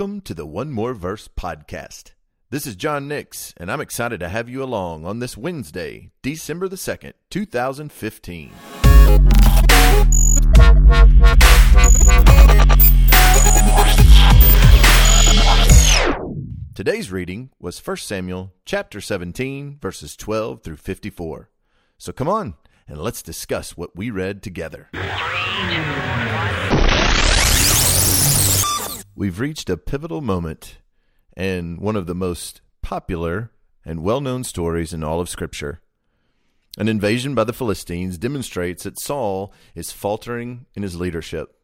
Welcome to the One More Verse podcast. This is John Nix, and I'm excited to have you along on this Wednesday, December the 2nd, 2015. Today's reading was 1 Samuel chapter 17 verses 12 through 54. So come on and let's discuss what we read together. We've reached a pivotal moment and one of the most popular and well-known stories in all of scripture. An invasion by the Philistines demonstrates that Saul is faltering in his leadership.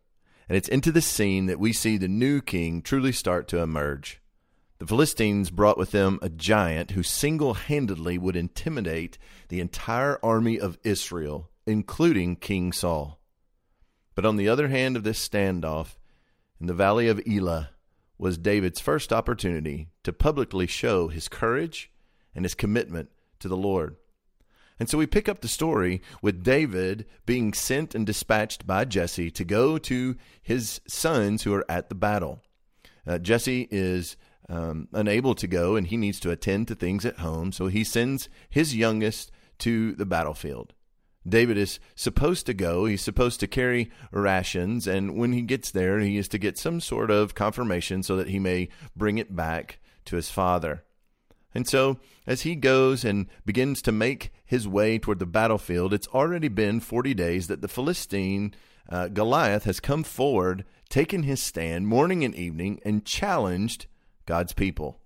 And it's into this scene that we see the new king truly start to emerge. The Philistines brought with them a giant who single handedly would intimidate the entire army of Israel, including King Saul. But on the other hand of this standoff, in the valley of Elah, was David's first opportunity to publicly show his courage and his commitment to the Lord. And so we pick up the story with David being sent and dispatched by Jesse to go to his sons who are at the battle. Uh, Jesse is um, unable to go and he needs to attend to things at home. So he sends his youngest to the battlefield. David is supposed to go. He's supposed to carry rations. And when he gets there, he is to get some sort of confirmation so that he may bring it back to his father. And so, as he goes and begins to make his way toward the battlefield, it's already been 40 days that the Philistine uh, Goliath has come forward, taken his stand morning and evening, and challenged God's people.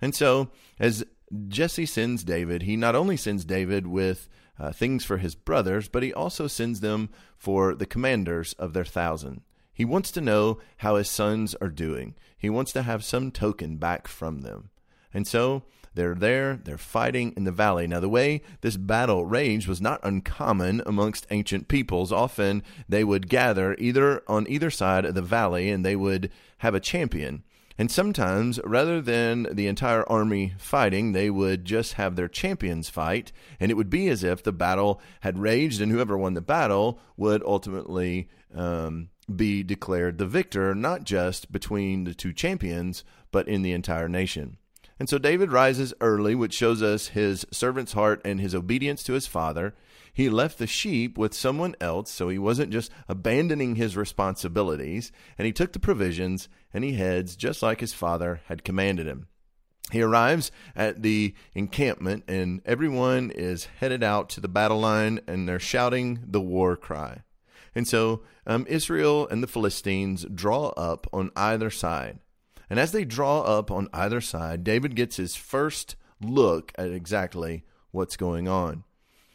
And so, as Jesse sends David, he not only sends David with uh, things for his brothers, but he also sends them for the commanders of their thousand. He wants to know how his sons are doing. He wants to have some token back from them. And so they're there, they're fighting in the valley. Now, the way this battle raged was not uncommon amongst ancient peoples. Often they would gather either on either side of the valley and they would have a champion. And sometimes, rather than the entire army fighting, they would just have their champions fight, and it would be as if the battle had raged, and whoever won the battle would ultimately um, be declared the victor, not just between the two champions, but in the entire nation. And so David rises early, which shows us his servant's heart and his obedience to his father. He left the sheep with someone else, so he wasn't just abandoning his responsibilities, and he took the provisions and he heads just like his father had commanded him. He arrives at the encampment, and everyone is headed out to the battle line and they're shouting the war cry. And so um, Israel and the Philistines draw up on either side. And as they draw up on either side, David gets his first look at exactly what's going on.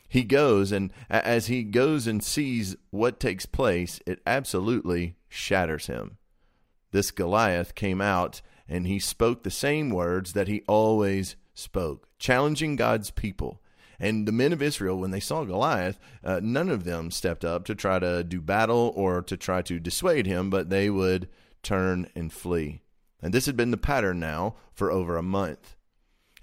He goes, and as he goes and sees what takes place, it absolutely shatters him. This Goliath came out and he spoke the same words that he always spoke, challenging God's people. And the men of Israel, when they saw Goliath, uh, none of them stepped up to try to do battle or to try to dissuade him, but they would turn and flee. And this had been the pattern now for over a month.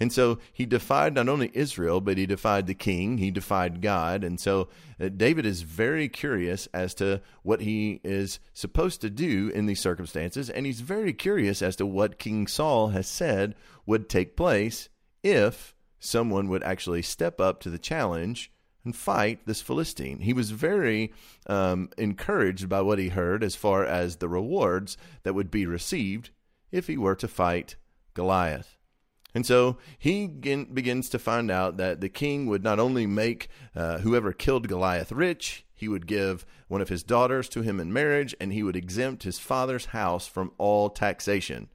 And so he defied not only Israel, but he defied the king, he defied God. And so uh, David is very curious as to what he is supposed to do in these circumstances. And he's very curious as to what King Saul has said would take place if someone would actually step up to the challenge and fight this Philistine. He was very um, encouraged by what he heard as far as the rewards that would be received if he were to fight Goliath. And so he begins to find out that the king would not only make uh, whoever killed Goliath rich, he would give one of his daughters to him in marriage, and he would exempt his father's house from all taxation.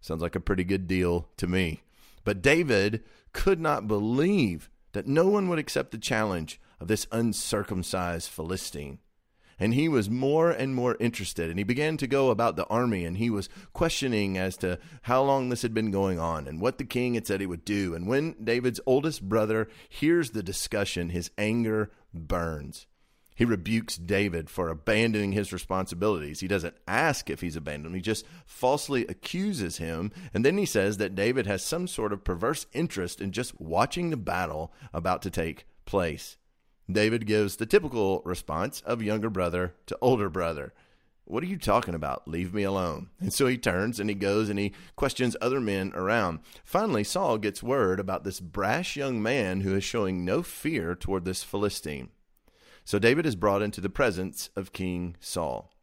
Sounds like a pretty good deal to me. But David could not believe that no one would accept the challenge of this uncircumcised Philistine and he was more and more interested and he began to go about the army and he was questioning as to how long this had been going on and what the king had said he would do and when David's oldest brother hears the discussion his anger burns he rebukes David for abandoning his responsibilities. He doesn't ask if he's abandoned. He just falsely accuses him. And then he says that David has some sort of perverse interest in just watching the battle about to take place. David gives the typical response of younger brother to older brother. What are you talking about? Leave me alone. And so he turns and he goes and he questions other men around. Finally, Saul gets word about this brash young man who is showing no fear toward this Philistine. So David is brought into the presence of King Saul.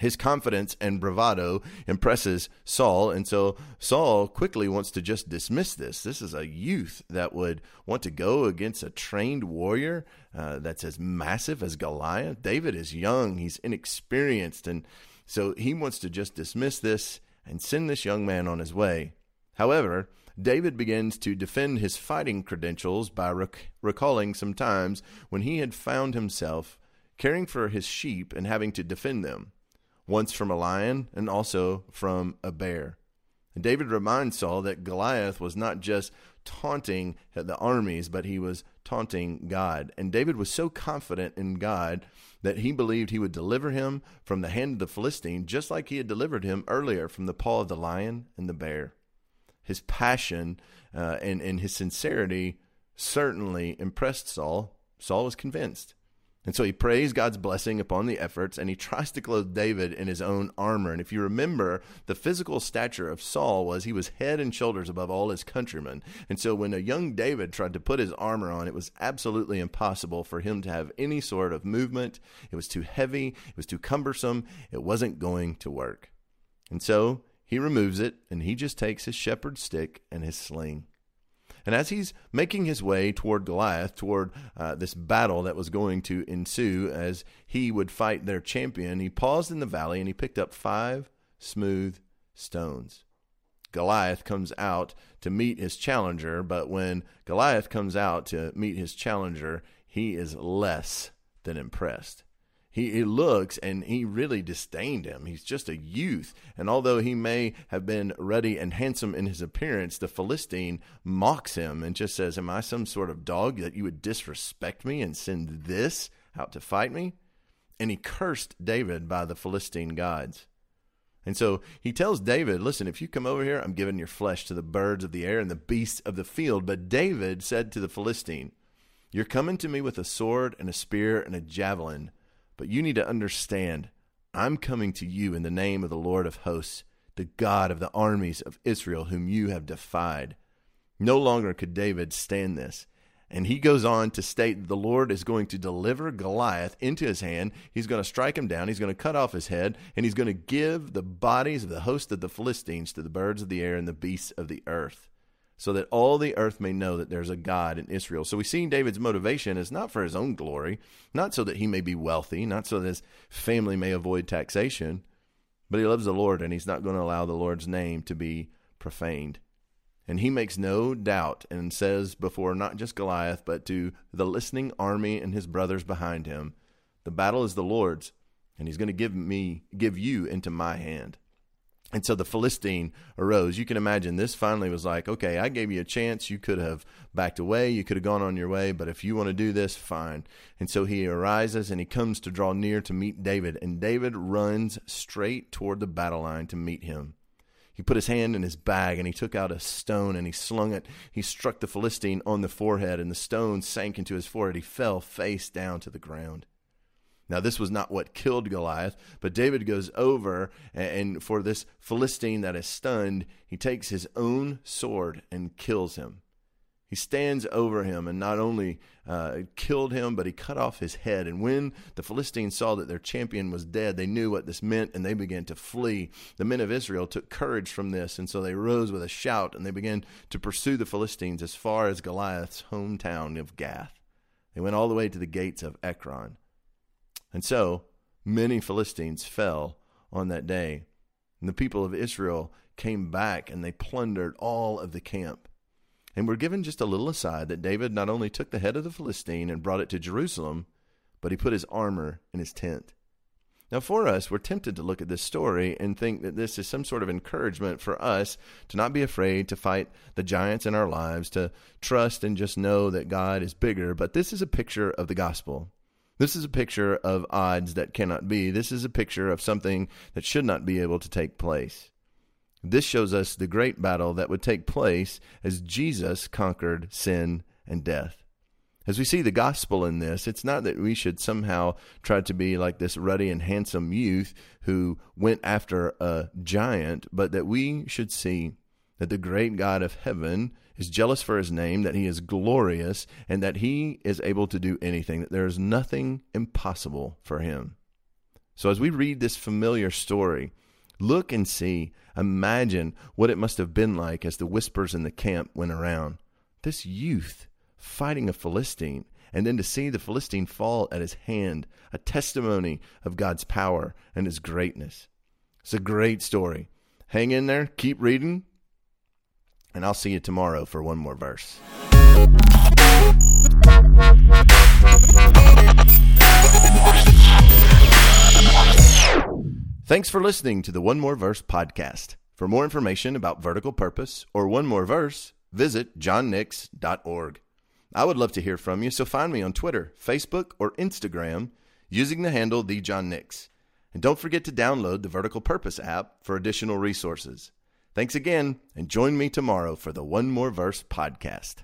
His confidence and bravado impresses Saul, and so Saul quickly wants to just dismiss this. This is a youth that would want to go against a trained warrior uh, that's as massive as Goliath. David is young, he's inexperienced, and so he wants to just dismiss this and send this young man on his way. However, David begins to defend his fighting credentials by rec- recalling some times when he had found himself caring for his sheep and having to defend them once from a lion and also from a bear. And David reminds Saul that Goliath was not just taunting the armies, but he was taunting God. And David was so confident in God that he believed he would deliver him from the hand of the Philistine, just like he had delivered him earlier from the paw of the lion and the bear. His passion uh, and, and his sincerity certainly impressed Saul. Saul was convinced. And so he prays God's blessing upon the efforts and he tries to clothe David in his own armor. And if you remember, the physical stature of Saul was he was head and shoulders above all his countrymen. And so when a young David tried to put his armor on, it was absolutely impossible for him to have any sort of movement. It was too heavy, it was too cumbersome, it wasn't going to work. And so he removes it and he just takes his shepherd's stick and his sling. And as he's making his way toward Goliath, toward uh, this battle that was going to ensue as he would fight their champion, he paused in the valley and he picked up five smooth stones. Goliath comes out to meet his challenger, but when Goliath comes out to meet his challenger, he is less than impressed. He, he looks and he really disdained him. He's just a youth. And although he may have been ruddy and handsome in his appearance, the Philistine mocks him and just says, Am I some sort of dog that you would disrespect me and send this out to fight me? And he cursed David by the Philistine gods. And so he tells David, Listen, if you come over here, I'm giving your flesh to the birds of the air and the beasts of the field. But David said to the Philistine, You're coming to me with a sword and a spear and a javelin but you need to understand I'm coming to you in the name of the Lord of hosts, the God of the armies of Israel, whom you have defied. No longer could David stand this. And he goes on to state the Lord is going to deliver Goliath into his hand. He's going to strike him down. He's going to cut off his head. And he's going to give the bodies of the host of the Philistines to the birds of the air and the beasts of the earth so that all the earth may know that there's a God in Israel. So we see David's motivation is not for his own glory, not so that he may be wealthy, not so that his family may avoid taxation, but he loves the Lord and he's not going to allow the Lord's name to be profaned. And he makes no doubt and says before not just Goliath, but to the listening army and his brothers behind him, the battle is the Lord's, and he's going to give me, give you into my hand. And so the Philistine arose. You can imagine this finally was like, okay, I gave you a chance. You could have backed away. You could have gone on your way. But if you want to do this, fine. And so he arises and he comes to draw near to meet David. And David runs straight toward the battle line to meet him. He put his hand in his bag and he took out a stone and he slung it. He struck the Philistine on the forehead and the stone sank into his forehead. He fell face down to the ground. Now, this was not what killed Goliath, but David goes over, and for this Philistine that is stunned, he takes his own sword and kills him. He stands over him and not only uh, killed him, but he cut off his head. And when the Philistines saw that their champion was dead, they knew what this meant and they began to flee. The men of Israel took courage from this, and so they rose with a shout and they began to pursue the Philistines as far as Goliath's hometown of Gath. They went all the way to the gates of Ekron. And so many Philistines fell on that day. And the people of Israel came back and they plundered all of the camp. And we're given just a little aside that David not only took the head of the Philistine and brought it to Jerusalem, but he put his armor in his tent. Now, for us, we're tempted to look at this story and think that this is some sort of encouragement for us to not be afraid to fight the giants in our lives, to trust and just know that God is bigger. But this is a picture of the gospel. This is a picture of odds that cannot be. This is a picture of something that should not be able to take place. This shows us the great battle that would take place as Jesus conquered sin and death. As we see the gospel in this, it's not that we should somehow try to be like this ruddy and handsome youth who went after a giant, but that we should see that the great God of heaven is jealous for his name, that he is glorious, and that he is able to do anything, that there is nothing impossible for him. So as we read this familiar story, look and see, imagine what it must have been like as the whispers in the camp went around. This youth fighting a Philistine, and then to see the Philistine fall at his hand, a testimony of God's power and his greatness. It's a great story. Hang in there, keep reading, and I'll see you tomorrow for one more verse. Thanks for listening to the One More Verse podcast. For more information about vertical purpose or One More Verse, visit johnnix.org. I would love to hear from you, so find me on Twitter, Facebook, or Instagram using the handle the. And don't forget to download the Vertical Purpose app for additional resources. Thanks again, and join me tomorrow for the One More Verse podcast.